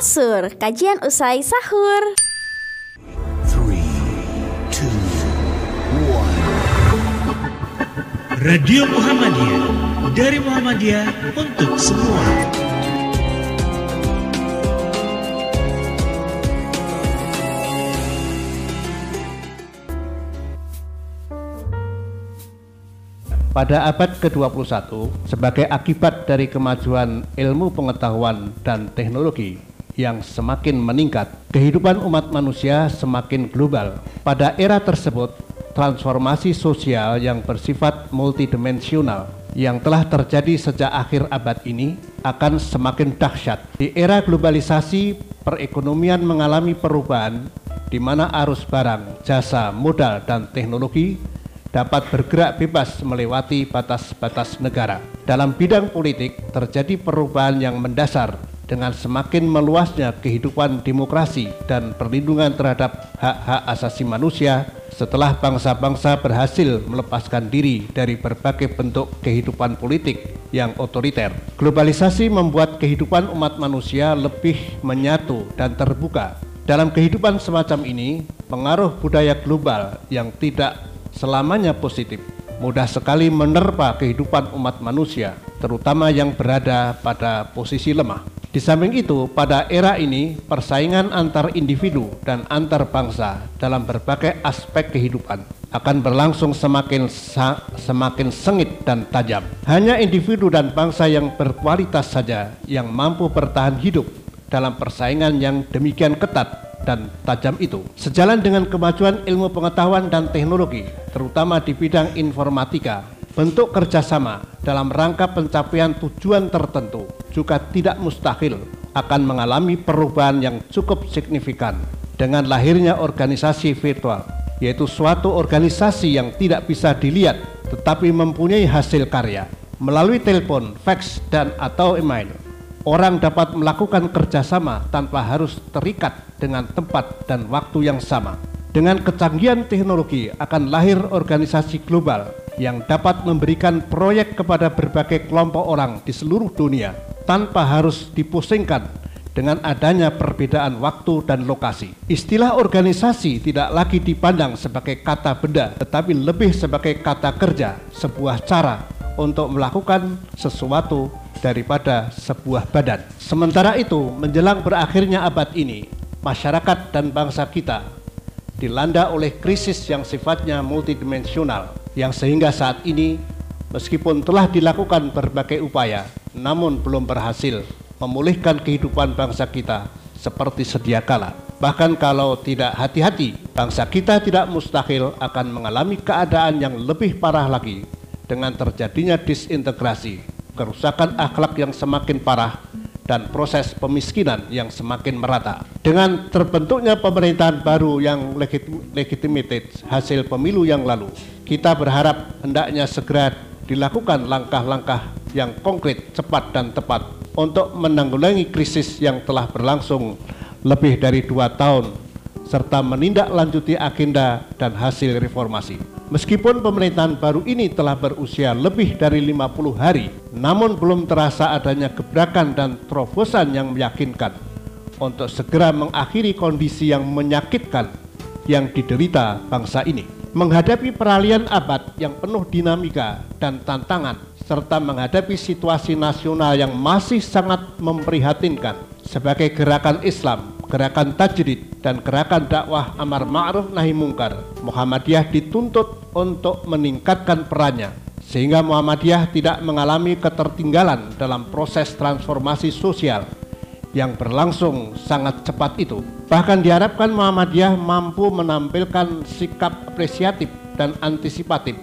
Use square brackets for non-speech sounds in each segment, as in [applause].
Asur, kajian usai sahur. Three, two, one. Radio Muhammadiyah dari Muhammadiyah untuk semua. Pada abad ke-21, sebagai akibat dari kemajuan ilmu pengetahuan dan teknologi yang semakin meningkat, kehidupan umat manusia semakin global. Pada era tersebut, transformasi sosial yang bersifat multidimensional yang telah terjadi sejak akhir abad ini akan semakin dahsyat. Di era globalisasi, perekonomian mengalami perubahan di mana arus barang, jasa, modal, dan teknologi dapat bergerak bebas melewati batas-batas negara. Dalam bidang politik terjadi perubahan yang mendasar dengan semakin meluasnya kehidupan demokrasi dan perlindungan terhadap hak-hak asasi manusia setelah bangsa-bangsa berhasil melepaskan diri dari berbagai bentuk kehidupan politik yang otoriter. Globalisasi membuat kehidupan umat manusia lebih menyatu dan terbuka. Dalam kehidupan semacam ini, pengaruh budaya global yang tidak selamanya positif mudah sekali menerpa kehidupan umat manusia, terutama yang berada pada posisi lemah. Di samping itu, pada era ini, persaingan antar individu dan antar bangsa dalam berbagai aspek kehidupan akan berlangsung semakin semakin sengit dan tajam. Hanya individu dan bangsa yang berkualitas saja yang mampu bertahan hidup dalam persaingan yang demikian ketat dan tajam itu. Sejalan dengan kemajuan ilmu pengetahuan dan teknologi, terutama di bidang informatika, bentuk kerjasama dalam rangka pencapaian tujuan tertentu juga tidak mustahil akan mengalami perubahan yang cukup signifikan dengan lahirnya organisasi virtual, yaitu suatu organisasi yang tidak bisa dilihat tetapi mempunyai hasil karya. Melalui telepon, fax, dan atau email, orang dapat melakukan kerjasama tanpa harus terikat dengan tempat dan waktu yang sama. Dengan kecanggihan teknologi akan lahir organisasi global yang dapat memberikan proyek kepada berbagai kelompok orang di seluruh dunia tanpa harus dipusingkan dengan adanya perbedaan waktu dan lokasi. Istilah organisasi tidak lagi dipandang sebagai kata benda, tetapi lebih sebagai kata kerja, sebuah cara untuk melakukan sesuatu daripada sebuah badan. Sementara itu, menjelang berakhirnya abad ini, masyarakat dan bangsa kita dilanda oleh krisis yang sifatnya multidimensional, yang sehingga saat ini, meskipun telah dilakukan berbagai upaya, namun belum berhasil memulihkan kehidupan bangsa kita seperti sedia kala. Bahkan kalau tidak hati-hati, bangsa kita tidak mustahil akan mengalami keadaan yang lebih parah lagi dengan terjadinya disintegrasi, kerusakan akhlak yang semakin parah, dan proses pemiskinan yang semakin merata. Dengan terbentuknya pemerintahan baru yang legitimated hasil pemilu yang lalu, kita berharap hendaknya segera dilakukan langkah-langkah yang konkret, cepat, dan tepat untuk menanggulangi krisis yang telah berlangsung lebih dari dua tahun serta menindaklanjuti agenda dan hasil reformasi. Meskipun pemerintahan baru ini telah berusia lebih dari 50 hari, namun belum terasa adanya gebrakan dan terobosan yang meyakinkan untuk segera mengakhiri kondisi yang menyakitkan yang diderita bangsa ini. Menghadapi peralihan abad yang penuh dinamika dan tantangan, serta menghadapi situasi nasional yang masih sangat memprihatinkan sebagai gerakan Islam gerakan tajdid dan gerakan dakwah amar ma'ruf nahi mungkar, Muhammadiyah dituntut untuk meningkatkan perannya sehingga Muhammadiyah tidak mengalami ketertinggalan dalam proses transformasi sosial yang berlangsung sangat cepat itu. Bahkan diharapkan Muhammadiyah mampu menampilkan sikap apresiatif dan antisipatif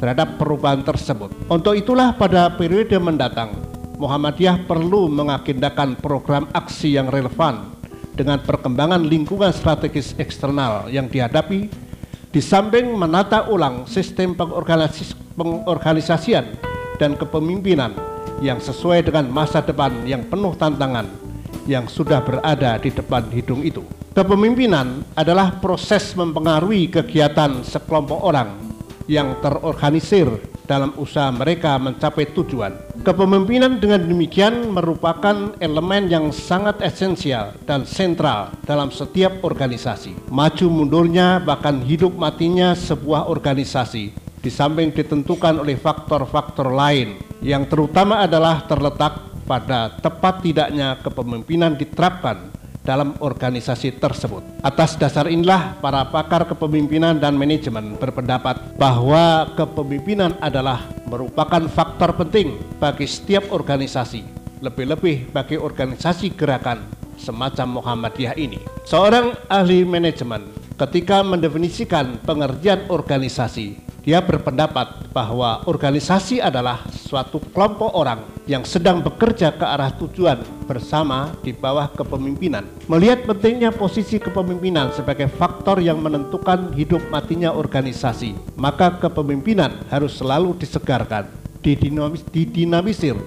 terhadap perubahan tersebut. Untuk itulah pada periode mendatang, Muhammadiyah perlu mengagendakan program aksi yang relevan dengan perkembangan lingkungan strategis eksternal yang dihadapi di samping menata ulang sistem pengorganis pengorganisasian dan kepemimpinan yang sesuai dengan masa depan yang penuh tantangan yang sudah berada di depan hidung itu. Kepemimpinan adalah proses mempengaruhi kegiatan sekelompok orang yang terorganisir dalam usaha mereka mencapai tujuan. Kepemimpinan dengan demikian merupakan elemen yang sangat esensial dan sentral dalam setiap organisasi. Maju mundurnya bahkan hidup matinya sebuah organisasi di samping ditentukan oleh faktor-faktor lain yang terutama adalah terletak pada tepat tidaknya kepemimpinan diterapkan dalam organisasi tersebut. Atas dasar inilah para pakar kepemimpinan dan manajemen berpendapat bahwa kepemimpinan adalah merupakan faktor penting bagi setiap organisasi, lebih-lebih bagi organisasi gerakan semacam Muhammadiyah ini. Seorang ahli manajemen ketika mendefinisikan pengertian organisasi dia berpendapat bahwa organisasi adalah suatu kelompok orang yang sedang bekerja ke arah tujuan bersama di bawah kepemimpinan. Melihat pentingnya posisi kepemimpinan sebagai faktor yang menentukan hidup matinya organisasi, maka kepemimpinan harus selalu disegarkan, didinamis, didinamisir,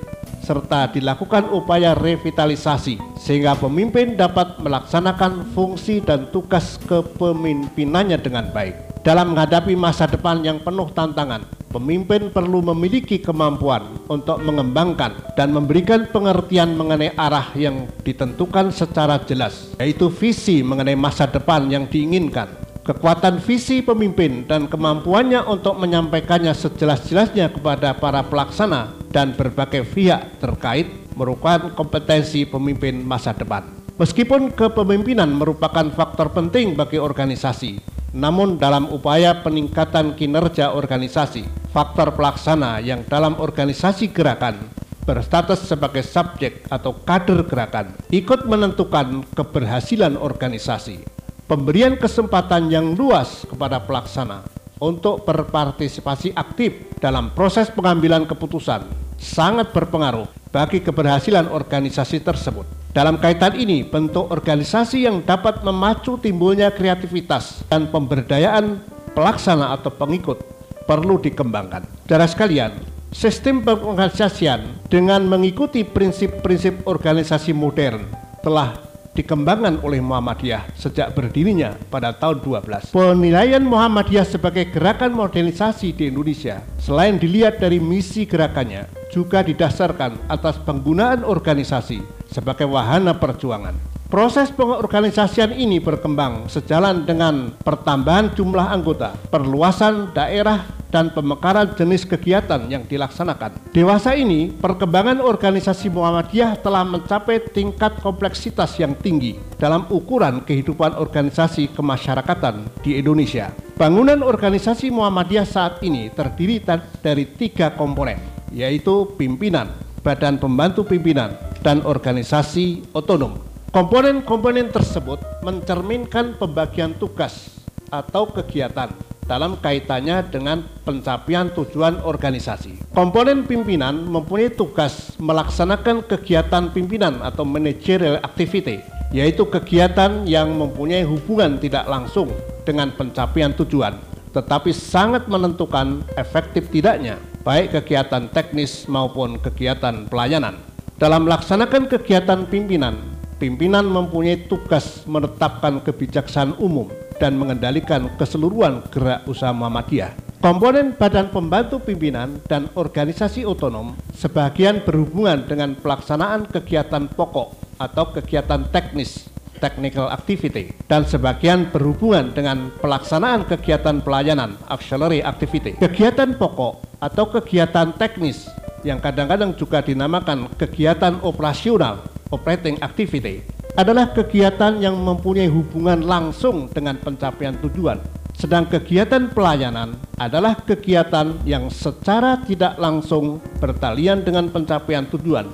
serta dilakukan upaya revitalisasi sehingga pemimpin dapat melaksanakan fungsi dan tugas kepemimpinannya dengan baik. Dalam menghadapi masa depan yang penuh tantangan, pemimpin perlu memiliki kemampuan untuk mengembangkan dan memberikan pengertian mengenai arah yang ditentukan secara jelas, yaitu visi mengenai masa depan yang diinginkan. Kekuatan visi pemimpin dan kemampuannya untuk menyampaikannya sejelas-jelasnya kepada para pelaksana dan berbagai pihak terkait merupakan kompetensi pemimpin masa depan. Meskipun kepemimpinan merupakan faktor penting bagi organisasi, namun dalam upaya peningkatan kinerja organisasi, faktor pelaksana yang dalam organisasi gerakan berstatus sebagai subjek atau kader gerakan ikut menentukan keberhasilan organisasi. Pemberian kesempatan yang luas kepada pelaksana untuk berpartisipasi aktif dalam proses pengambilan keputusan sangat berpengaruh bagi keberhasilan organisasi tersebut. Dalam kaitan ini, bentuk organisasi yang dapat memacu timbulnya kreativitas dan pemberdayaan pelaksana atau pengikut perlu dikembangkan. Darah sekalian, sistem pengorganisasian dengan mengikuti prinsip-prinsip organisasi modern telah dikembangkan oleh Muhammadiyah sejak berdirinya pada tahun 12. Penilaian Muhammadiyah sebagai gerakan modernisasi di Indonesia selain dilihat dari misi gerakannya juga didasarkan atas penggunaan organisasi sebagai wahana perjuangan. Proses pengorganisasian ini berkembang sejalan dengan pertambahan jumlah anggota, perluasan daerah dan pemekaran jenis kegiatan yang dilaksanakan. Dewasa ini, perkembangan organisasi Muhammadiyah telah mencapai tingkat kompleksitas yang tinggi dalam ukuran kehidupan organisasi kemasyarakatan di Indonesia. Bangunan organisasi Muhammadiyah saat ini terdiri dari tiga komponen, yaitu pimpinan, badan pembantu pimpinan, dan organisasi otonom. Komponen-komponen tersebut mencerminkan pembagian tugas atau kegiatan dalam kaitannya dengan pencapaian tujuan organisasi. Komponen pimpinan mempunyai tugas melaksanakan kegiatan pimpinan atau managerial activity, yaitu kegiatan yang mempunyai hubungan tidak langsung dengan pencapaian tujuan, tetapi sangat menentukan efektif tidaknya baik kegiatan teknis maupun kegiatan pelayanan. Dalam melaksanakan kegiatan pimpinan, pimpinan mempunyai tugas menetapkan kebijaksanaan umum dan mengendalikan keseluruhan gerak usaha Muhammadiyah. Komponen badan pembantu pimpinan dan organisasi otonom sebagian berhubungan dengan pelaksanaan kegiatan pokok atau kegiatan teknis technical activity dan sebagian berhubungan dengan pelaksanaan kegiatan pelayanan auxiliary activity. Kegiatan pokok atau kegiatan teknis yang kadang-kadang juga dinamakan kegiatan operasional operating activity adalah kegiatan yang mempunyai hubungan langsung dengan pencapaian tujuan. Sedang kegiatan pelayanan adalah kegiatan yang secara tidak langsung bertalian dengan pencapaian tujuan,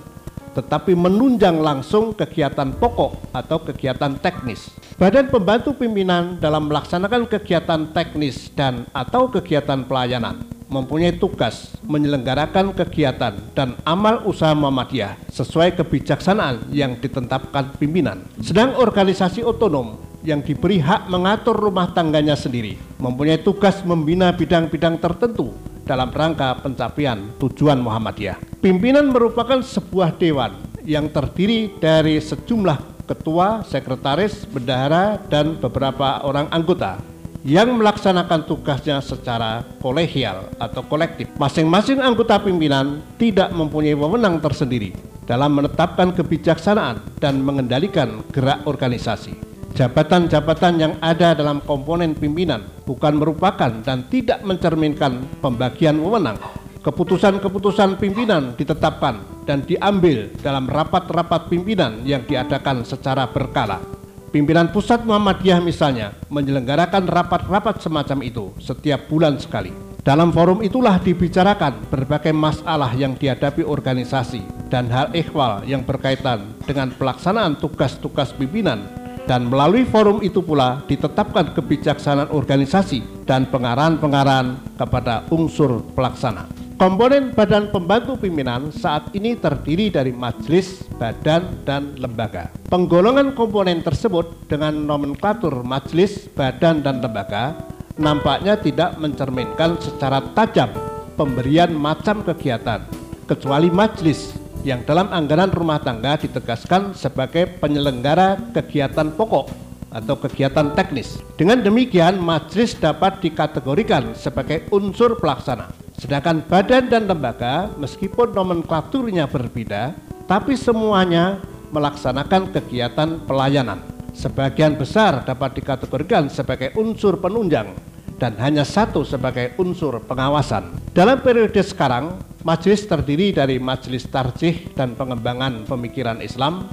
tetapi menunjang langsung kegiatan pokok atau kegiatan teknis. Badan pembantu pimpinan dalam melaksanakan kegiatan teknis dan atau kegiatan pelayanan mempunyai tugas menyelenggarakan kegiatan dan amal usaha Muhammadiyah sesuai kebijaksanaan yang ditetapkan pimpinan. Sedang organisasi otonom yang diberi hak mengatur rumah tangganya sendiri mempunyai tugas membina bidang-bidang tertentu dalam rangka pencapaian tujuan Muhammadiyah. Pimpinan merupakan sebuah dewan yang terdiri dari sejumlah ketua, sekretaris, bendahara, dan beberapa orang anggota yang melaksanakan tugasnya secara kolegial atau kolektif. Masing-masing anggota pimpinan tidak mempunyai wewenang tersendiri dalam menetapkan kebijaksanaan dan mengendalikan gerak organisasi. Jabatan-jabatan yang ada dalam komponen pimpinan bukan merupakan dan tidak mencerminkan pembagian wewenang. Keputusan-keputusan pimpinan ditetapkan dan diambil dalam rapat-rapat pimpinan yang diadakan secara berkala. Pimpinan pusat Muhammadiyah misalnya menyelenggarakan rapat-rapat semacam itu setiap bulan sekali. Dalam forum itulah dibicarakan berbagai masalah yang dihadapi organisasi dan hal ikhwal yang berkaitan dengan pelaksanaan tugas-tugas pimpinan dan melalui forum itu pula ditetapkan kebijaksanaan organisasi dan pengarahan-pengarahan kepada unsur pelaksana. Komponen badan pembantu pimpinan saat ini terdiri dari majelis, badan, dan lembaga. Penggolongan komponen tersebut dengan nomenklatur majelis, badan, dan lembaga nampaknya tidak mencerminkan secara tajam pemberian macam kegiatan, kecuali majelis yang dalam anggaran rumah tangga ditegaskan sebagai penyelenggara kegiatan pokok atau kegiatan teknis. Dengan demikian, majelis dapat dikategorikan sebagai unsur pelaksana. Sedangkan badan dan lembaga meskipun nomenklaturnya berbeda, tapi semuanya melaksanakan kegiatan pelayanan. Sebagian besar dapat dikategorikan sebagai unsur penunjang dan hanya satu sebagai unsur pengawasan. Dalam periode sekarang, majelis terdiri dari majelis tarjih dan pengembangan pemikiran Islam,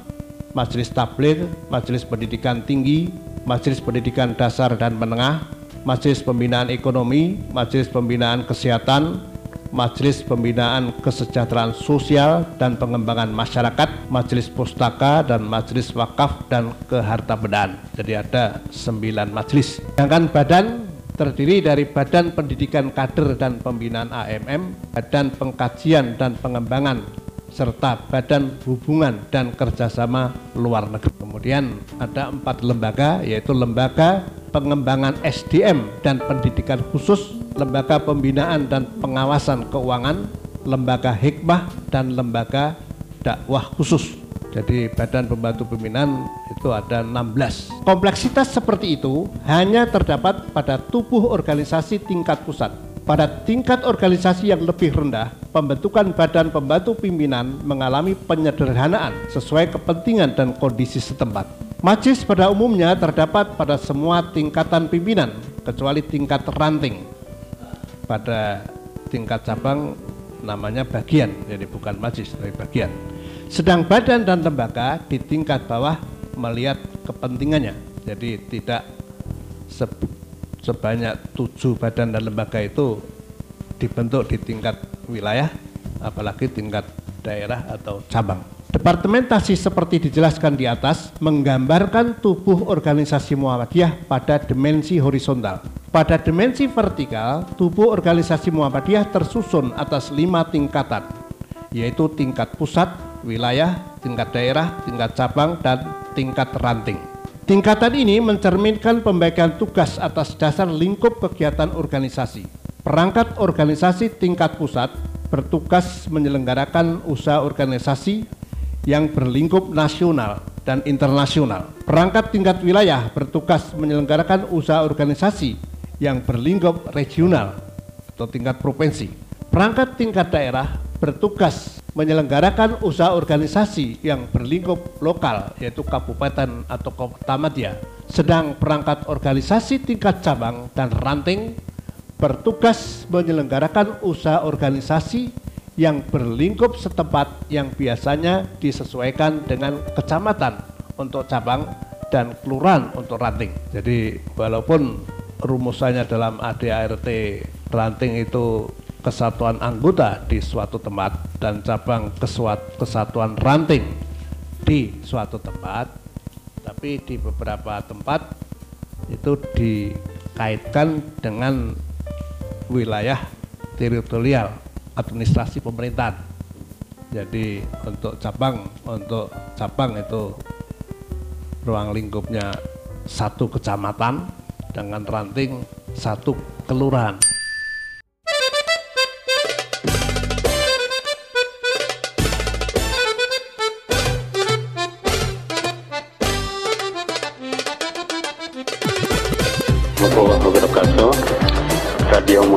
majelis tabligh, majelis pendidikan tinggi, majelis pendidikan dasar dan menengah, Majelis Pembinaan Ekonomi, Majelis Pembinaan Kesehatan, Majelis Pembinaan Kesejahteraan Sosial dan Pengembangan Masyarakat, Majelis Pustaka dan Majelis Wakaf dan Kehartabedaan. Jadi ada sembilan majelis. Sedangkan badan terdiri dari Badan Pendidikan Kader dan Pembinaan AMM, Badan Pengkajian dan Pengembangan serta Badan Hubungan dan Kerjasama Luar Negeri. Kemudian ada empat lembaga, yaitu Lembaga Pengembangan SDM dan Pendidikan Khusus, Lembaga Pembinaan dan Pengawasan Keuangan, Lembaga Hikmah, dan Lembaga Dakwah Khusus. Jadi badan pembantu pimpinan itu ada 16. Kompleksitas seperti itu hanya terdapat pada tubuh organisasi tingkat pusat pada tingkat organisasi yang lebih rendah, pembentukan badan pembantu pimpinan mengalami penyederhanaan sesuai kepentingan dan kondisi setempat. Majlis pada umumnya terdapat pada semua tingkatan pimpinan, kecuali tingkat ranting. Pada tingkat cabang namanya bagian, jadi bukan majlis, tapi bagian. Sedang badan dan lembaga di tingkat bawah melihat kepentingannya, jadi tidak sebanyak tujuh badan dan lembaga itu dibentuk di tingkat wilayah, apalagi tingkat daerah atau cabang. Departementasi seperti dijelaskan di atas menggambarkan tubuh organisasi Muhammadiyah pada dimensi horizontal. Pada dimensi vertikal, tubuh organisasi Muhammadiyah tersusun atas lima tingkatan, yaitu tingkat pusat, wilayah, tingkat daerah, tingkat cabang, dan tingkat ranting. Tingkatan ini mencerminkan pembagian tugas atas dasar lingkup kegiatan organisasi. Perangkat organisasi tingkat pusat bertugas menyelenggarakan usaha organisasi yang berlingkup nasional dan internasional. Perangkat tingkat wilayah bertugas menyelenggarakan usaha organisasi yang berlingkup regional atau tingkat provinsi. Perangkat tingkat daerah bertugas menyelenggarakan usaha organisasi yang berlingkup lokal yaitu kabupaten atau kota madya. Sedang perangkat organisasi tingkat cabang dan ranting bertugas menyelenggarakan usaha organisasi yang berlingkup setempat yang biasanya disesuaikan dengan kecamatan untuk cabang dan kelurahan untuk ranting. Jadi walaupun rumusannya dalam ADART ranting itu kesatuan anggota di suatu tempat dan cabang kesatuan ranting di suatu tempat tapi di beberapa tempat itu dikaitkan dengan wilayah teritorial administrasi pemerintahan. Jadi untuk cabang untuk cabang itu ruang lingkupnya satu kecamatan dengan ranting satu kelurahan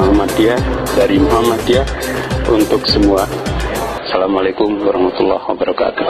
Muhammadiyah dari Muhammadiyah untuk semua. Assalamualaikum warahmatullahi wabarakatuh.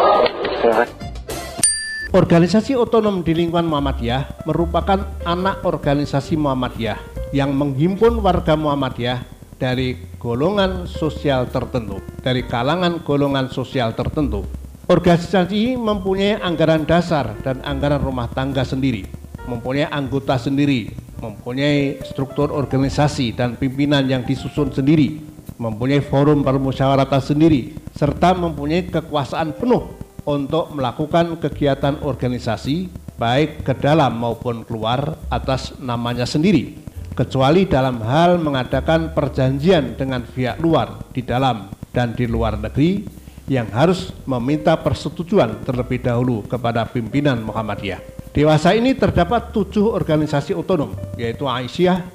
Organisasi otonom di lingkungan Muhammadiyah merupakan anak organisasi Muhammadiyah yang menghimpun warga Muhammadiyah dari golongan sosial tertentu, dari kalangan golongan sosial tertentu. Organisasi mempunyai anggaran dasar dan anggaran rumah tangga sendiri, mempunyai anggota sendiri, mempunyai struktur organisasi dan pimpinan yang disusun sendiri, mempunyai forum permusyawaratan sendiri, serta mempunyai kekuasaan penuh untuk melakukan kegiatan organisasi baik ke dalam maupun keluar atas namanya sendiri kecuali dalam hal mengadakan perjanjian dengan pihak luar di dalam dan di luar negeri yang harus meminta persetujuan terlebih dahulu kepada pimpinan Muhammadiyah. Dewasa ini terdapat tujuh organisasi otonom, yaitu Aisyah,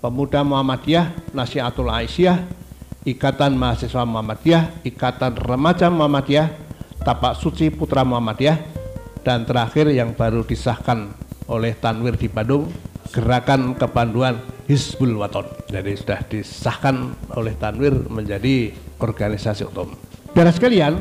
Pemuda Muhammadiyah, Nasihatul Aisyah, Ikatan Mahasiswa Muhammadiyah, Ikatan Remaja Muhammadiyah, Tapak Suci Putra Muhammadiyah, dan terakhir yang baru disahkan oleh Tanwir di Bandung, Gerakan Kepanduan Hizbul Waton. Jadi sudah disahkan oleh Tanwir menjadi organisasi otonom. Saudara sekalian,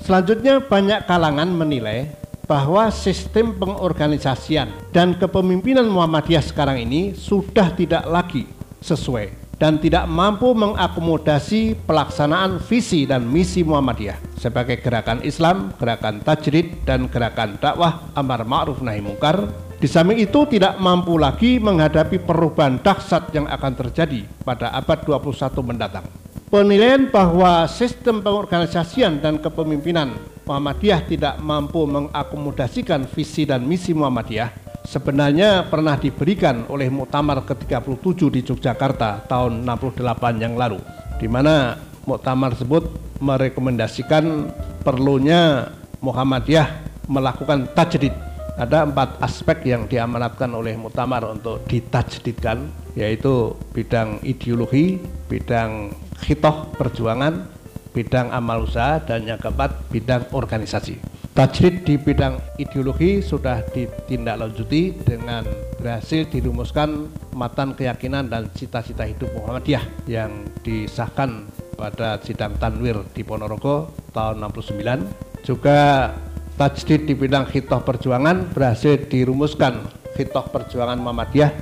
selanjutnya banyak kalangan menilai bahwa sistem pengorganisasian dan kepemimpinan Muhammadiyah sekarang ini sudah tidak lagi sesuai dan tidak mampu mengakomodasi pelaksanaan visi dan misi Muhammadiyah sebagai gerakan Islam, gerakan tajrid dan gerakan dakwah amar ma'ruf nahi mungkar. Di samping itu tidak mampu lagi menghadapi perubahan dahsyat yang akan terjadi pada abad 21 mendatang. Penilaian bahwa sistem pengorganisasian dan kepemimpinan Muhammadiyah tidak mampu mengakomodasikan visi dan misi Muhammadiyah sebenarnya pernah diberikan oleh Muktamar ke-37 di Yogyakarta tahun 68 yang lalu di mana Muktamar tersebut merekomendasikan perlunya Muhammadiyah melakukan tajdid. Ada empat aspek yang diamanatkan oleh Muktamar untuk ditajdidkan yaitu bidang ideologi, bidang khitoh perjuangan, bidang amal usaha, dan yang keempat bidang organisasi. Tajrid di bidang ideologi sudah ditindaklanjuti dengan berhasil dirumuskan matan keyakinan dan cita-cita hidup Muhammadiyah yang disahkan pada sidang Tanwir di Ponorogo tahun 69. Juga tajdid di bidang khitoh perjuangan berhasil dirumuskan khitoh perjuangan Muhammadiyah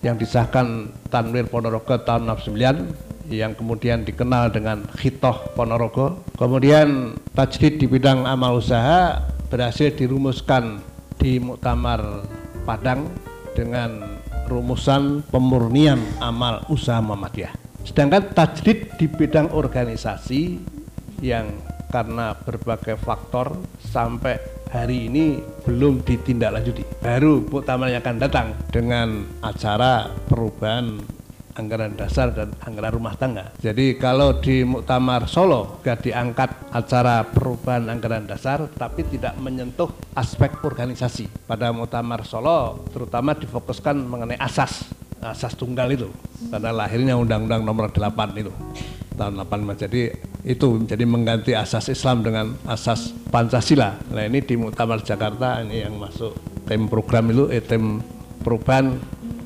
yang disahkan Tanwir Ponorogo tahun 69 yang kemudian dikenal dengan Khitoh Ponorogo. Kemudian tajdid di bidang amal usaha berhasil dirumuskan di Muktamar Padang dengan rumusan pemurnian amal usaha Muhammadiyah. Sedangkan tajdid di bidang organisasi yang karena berbagai faktor sampai hari ini belum ditindaklanjuti. Baru Muktamar yang akan datang dengan acara perubahan anggaran dasar dan anggaran rumah tangga. Jadi kalau di Muktamar Solo gak diangkat acara perubahan anggaran dasar tapi tidak menyentuh aspek organisasi. Pada Muktamar Solo terutama difokuskan mengenai asas, asas tunggal itu. Karena lahirnya Undang-Undang Nomor 8 itu tahun 85. Jadi itu jadi mengganti asas Islam dengan asas Pancasila. Nah ini di Muktamar Jakarta ini yang masuk tim program itu, eh, tim perubahan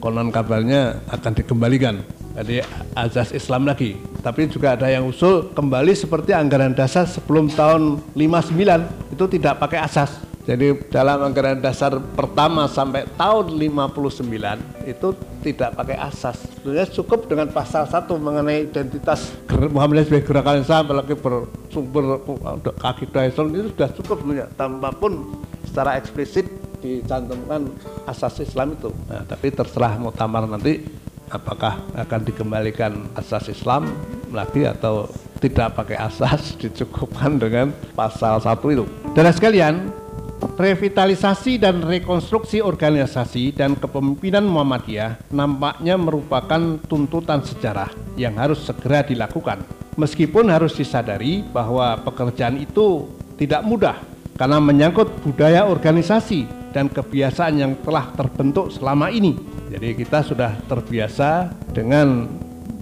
konon kabarnya akan dikembalikan. Jadi azas Islam lagi. Tapi juga ada yang usul kembali seperti anggaran dasar sebelum tahun 59 itu tidak pakai asas. Jadi dalam anggaran dasar pertama sampai tahun 59 itu tidak pakai asas. Sebenarnya cukup dengan pasal satu mengenai identitas Muhammadiyah sebagai gerakan Islam apalagi bersumber akidah Islam itu sudah cukup sebenarnya. Tanpa pun secara eksplisit dicantumkan asas Islam itu. Nah, tapi terserah muktamar nanti apakah akan dikembalikan asas Islam lagi atau tidak pakai asas [laughs] dicukupkan dengan pasal satu itu. Dan sekalian, revitalisasi dan rekonstruksi organisasi dan kepemimpinan Muhammadiyah nampaknya merupakan tuntutan sejarah yang harus segera dilakukan. Meskipun harus disadari bahwa pekerjaan itu tidak mudah karena menyangkut budaya organisasi dan kebiasaan yang telah terbentuk selama ini. Jadi kita sudah terbiasa dengan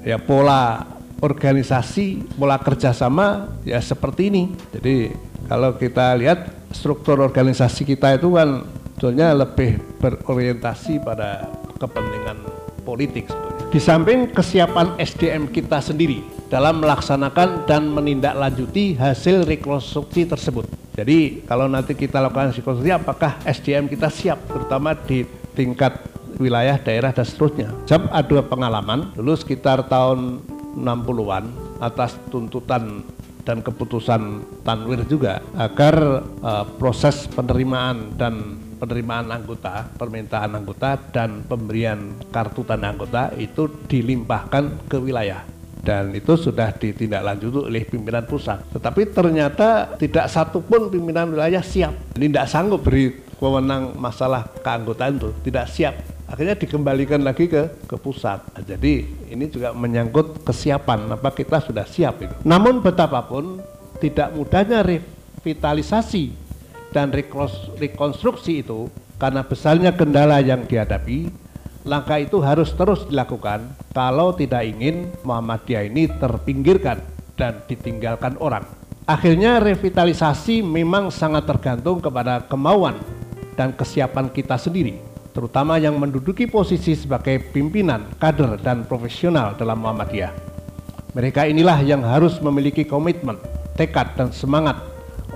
ya pola organisasi, pola kerjasama ya seperti ini. Jadi kalau kita lihat struktur organisasi kita itu kan sebetulnya lebih berorientasi pada kepentingan politik sebetulnya. Di samping kesiapan SDM kita sendiri dalam melaksanakan dan menindaklanjuti hasil rekonstruksi tersebut. Jadi kalau nanti kita lakukan rekonstruksi apakah SDM kita siap terutama di tingkat wilayah, daerah dan seterusnya. Sebab ada pengalaman dulu sekitar tahun 60-an atas tuntutan dan keputusan Tanwir juga agar uh, proses penerimaan dan penerimaan anggota, permintaan anggota dan pemberian kartu tanda anggota itu dilimpahkan ke wilayah dan itu sudah ditindaklanjuti oleh pimpinan pusat. Tetapi ternyata tidak satu pun pimpinan wilayah siap. Ini tidak sanggup beri wewenang masalah keanggotaan itu, tidak siap. Akhirnya dikembalikan lagi ke ke pusat. Nah, jadi ini juga menyangkut kesiapan. Apa kita sudah siap itu. Namun betapapun tidak mudahnya revitalisasi dan rekonstruksi itu karena besarnya kendala yang dihadapi Langkah itu harus terus dilakukan kalau tidak ingin Muhammadiyah ini terpinggirkan dan ditinggalkan orang. Akhirnya revitalisasi memang sangat tergantung kepada kemauan dan kesiapan kita sendiri, terutama yang menduduki posisi sebagai pimpinan, kader, dan profesional dalam Muhammadiyah. Mereka inilah yang harus memiliki komitmen, tekad, dan semangat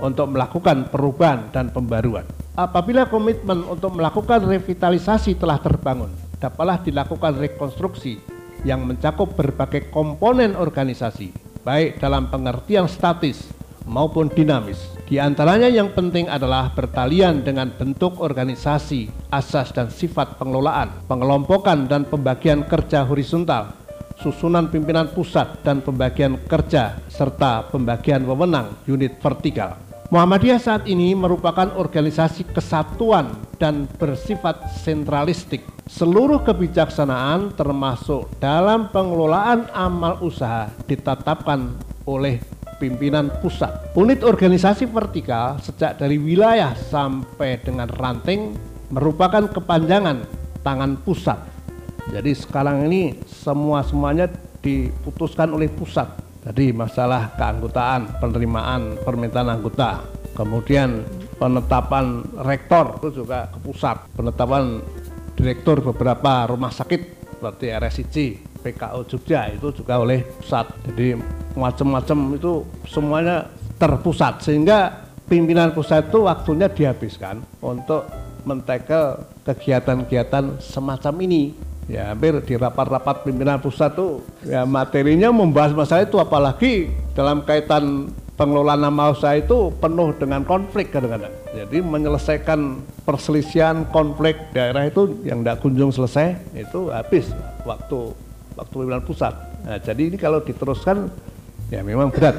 untuk melakukan perubahan dan pembaruan. Apabila komitmen untuk melakukan revitalisasi telah terbangun, dapatlah dilakukan rekonstruksi yang mencakup berbagai komponen organisasi, baik dalam pengertian statis maupun dinamis. Di antaranya yang penting adalah bertalian dengan bentuk organisasi, asas dan sifat pengelolaan, pengelompokan dan pembagian kerja horizontal, susunan pimpinan pusat dan pembagian kerja, serta pembagian wewenang unit vertikal. Muhammadiyah saat ini merupakan organisasi kesatuan dan bersifat sentralistik. Seluruh kebijaksanaan termasuk dalam pengelolaan amal usaha ditetapkan oleh pimpinan pusat. Unit organisasi vertikal sejak dari wilayah sampai dengan ranting merupakan kepanjangan tangan pusat. Jadi sekarang ini semua-semuanya diputuskan oleh pusat jadi masalah keanggotaan, penerimaan permintaan anggota, kemudian penetapan rektor itu juga ke pusat, penetapan direktur beberapa rumah sakit seperti RSIC, PKO Jogja itu juga oleh pusat. Jadi macam-macam itu semuanya terpusat sehingga pimpinan pusat itu waktunya dihabiskan untuk mentekel kegiatan-kegiatan semacam ini ya hampir di rapat-rapat pimpinan pusat tuh ya materinya membahas masalah itu apalagi dalam kaitan pengelolaan nama usaha itu penuh dengan konflik kadang-kadang. Jadi menyelesaikan perselisihan konflik daerah itu yang tidak kunjung selesai itu habis waktu waktu pimpinan pusat. Nah, jadi ini kalau diteruskan ya memang berat.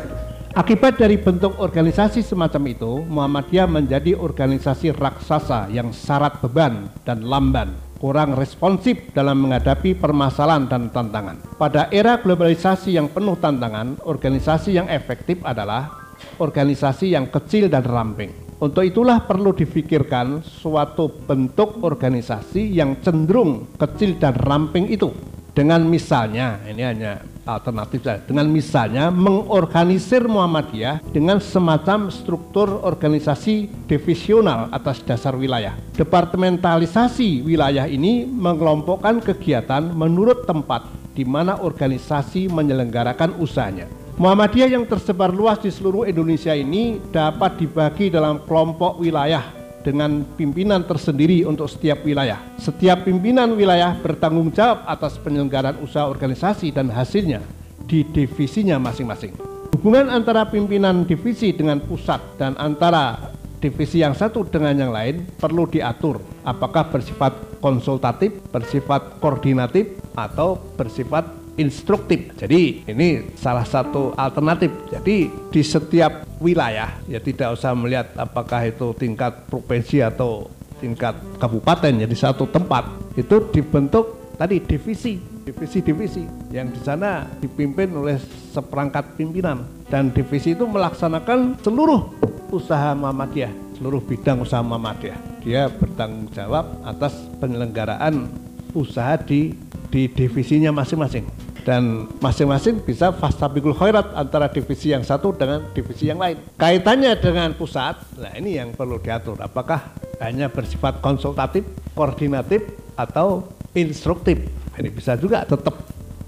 Akibat dari bentuk organisasi semacam itu, Muhammadiyah menjadi organisasi raksasa yang syarat beban dan lamban kurang responsif dalam menghadapi permasalahan dan tantangan. Pada era globalisasi yang penuh tantangan, organisasi yang efektif adalah organisasi yang kecil dan ramping. Untuk itulah perlu difikirkan suatu bentuk organisasi yang cenderung kecil dan ramping itu. Dengan misalnya, ini hanya alternatif saja. Dengan misalnya mengorganisir Muhammadiyah dengan semacam struktur organisasi divisional atas dasar wilayah. Departementalisasi wilayah ini mengelompokkan kegiatan menurut tempat di mana organisasi menyelenggarakan usahanya. Muhammadiyah yang tersebar luas di seluruh Indonesia ini dapat dibagi dalam kelompok wilayah dengan pimpinan tersendiri untuk setiap wilayah. Setiap pimpinan wilayah bertanggung jawab atas penyelenggaraan usaha organisasi dan hasilnya di divisinya masing-masing. Hubungan antara pimpinan divisi dengan pusat dan antara divisi yang satu dengan yang lain perlu diatur apakah bersifat konsultatif, bersifat koordinatif, atau bersifat instruktif. Jadi ini salah satu alternatif. Jadi di setiap wilayah ya tidak usah melihat apakah itu tingkat provinsi atau tingkat kabupaten ya di satu tempat. Itu dibentuk tadi divisi divisi-divisi yang di sana dipimpin oleh seperangkat pimpinan. Dan divisi itu melaksanakan seluruh usaha Muhammadiyah seluruh bidang usaha Muhammadiyah. Dia bertanggung jawab atas penyelenggaraan usaha di di divisinya masing-masing dan masing-masing bisa fastabikul khairat antara divisi yang satu dengan divisi yang lain. Kaitannya dengan pusat, nah ini yang perlu diatur. Apakah hanya bersifat konsultatif, koordinatif, atau instruktif? Ini bisa juga tetap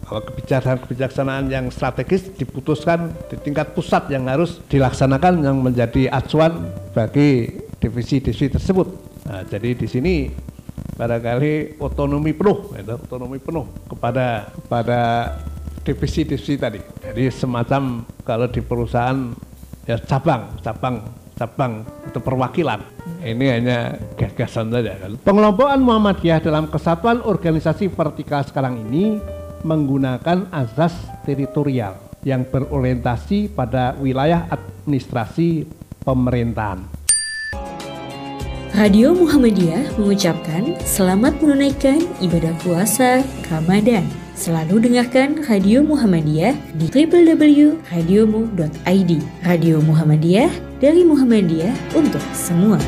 kalau kebijaksanaan-kebijaksanaan yang strategis diputuskan di tingkat pusat yang harus dilaksanakan yang menjadi acuan bagi divisi-divisi tersebut. Nah, jadi di sini barangkali otonomi penuh, itu, otonomi penuh kepada kepada divisi-divisi tadi. Jadi semacam kalau di perusahaan ya cabang, cabang, cabang untuk perwakilan. Ini hanya gagasan saja. Pengelompokan Muhammadiyah dalam kesatuan organisasi vertikal sekarang ini menggunakan azas teritorial yang berorientasi pada wilayah administrasi pemerintahan. Radio Muhammadiyah mengucapkan selamat menunaikan ibadah puasa Ramadan. Selalu dengarkan Radio Muhammadiyah di www.radiomu.id. Radio Muhammadiyah dari Muhammadiyah untuk semua.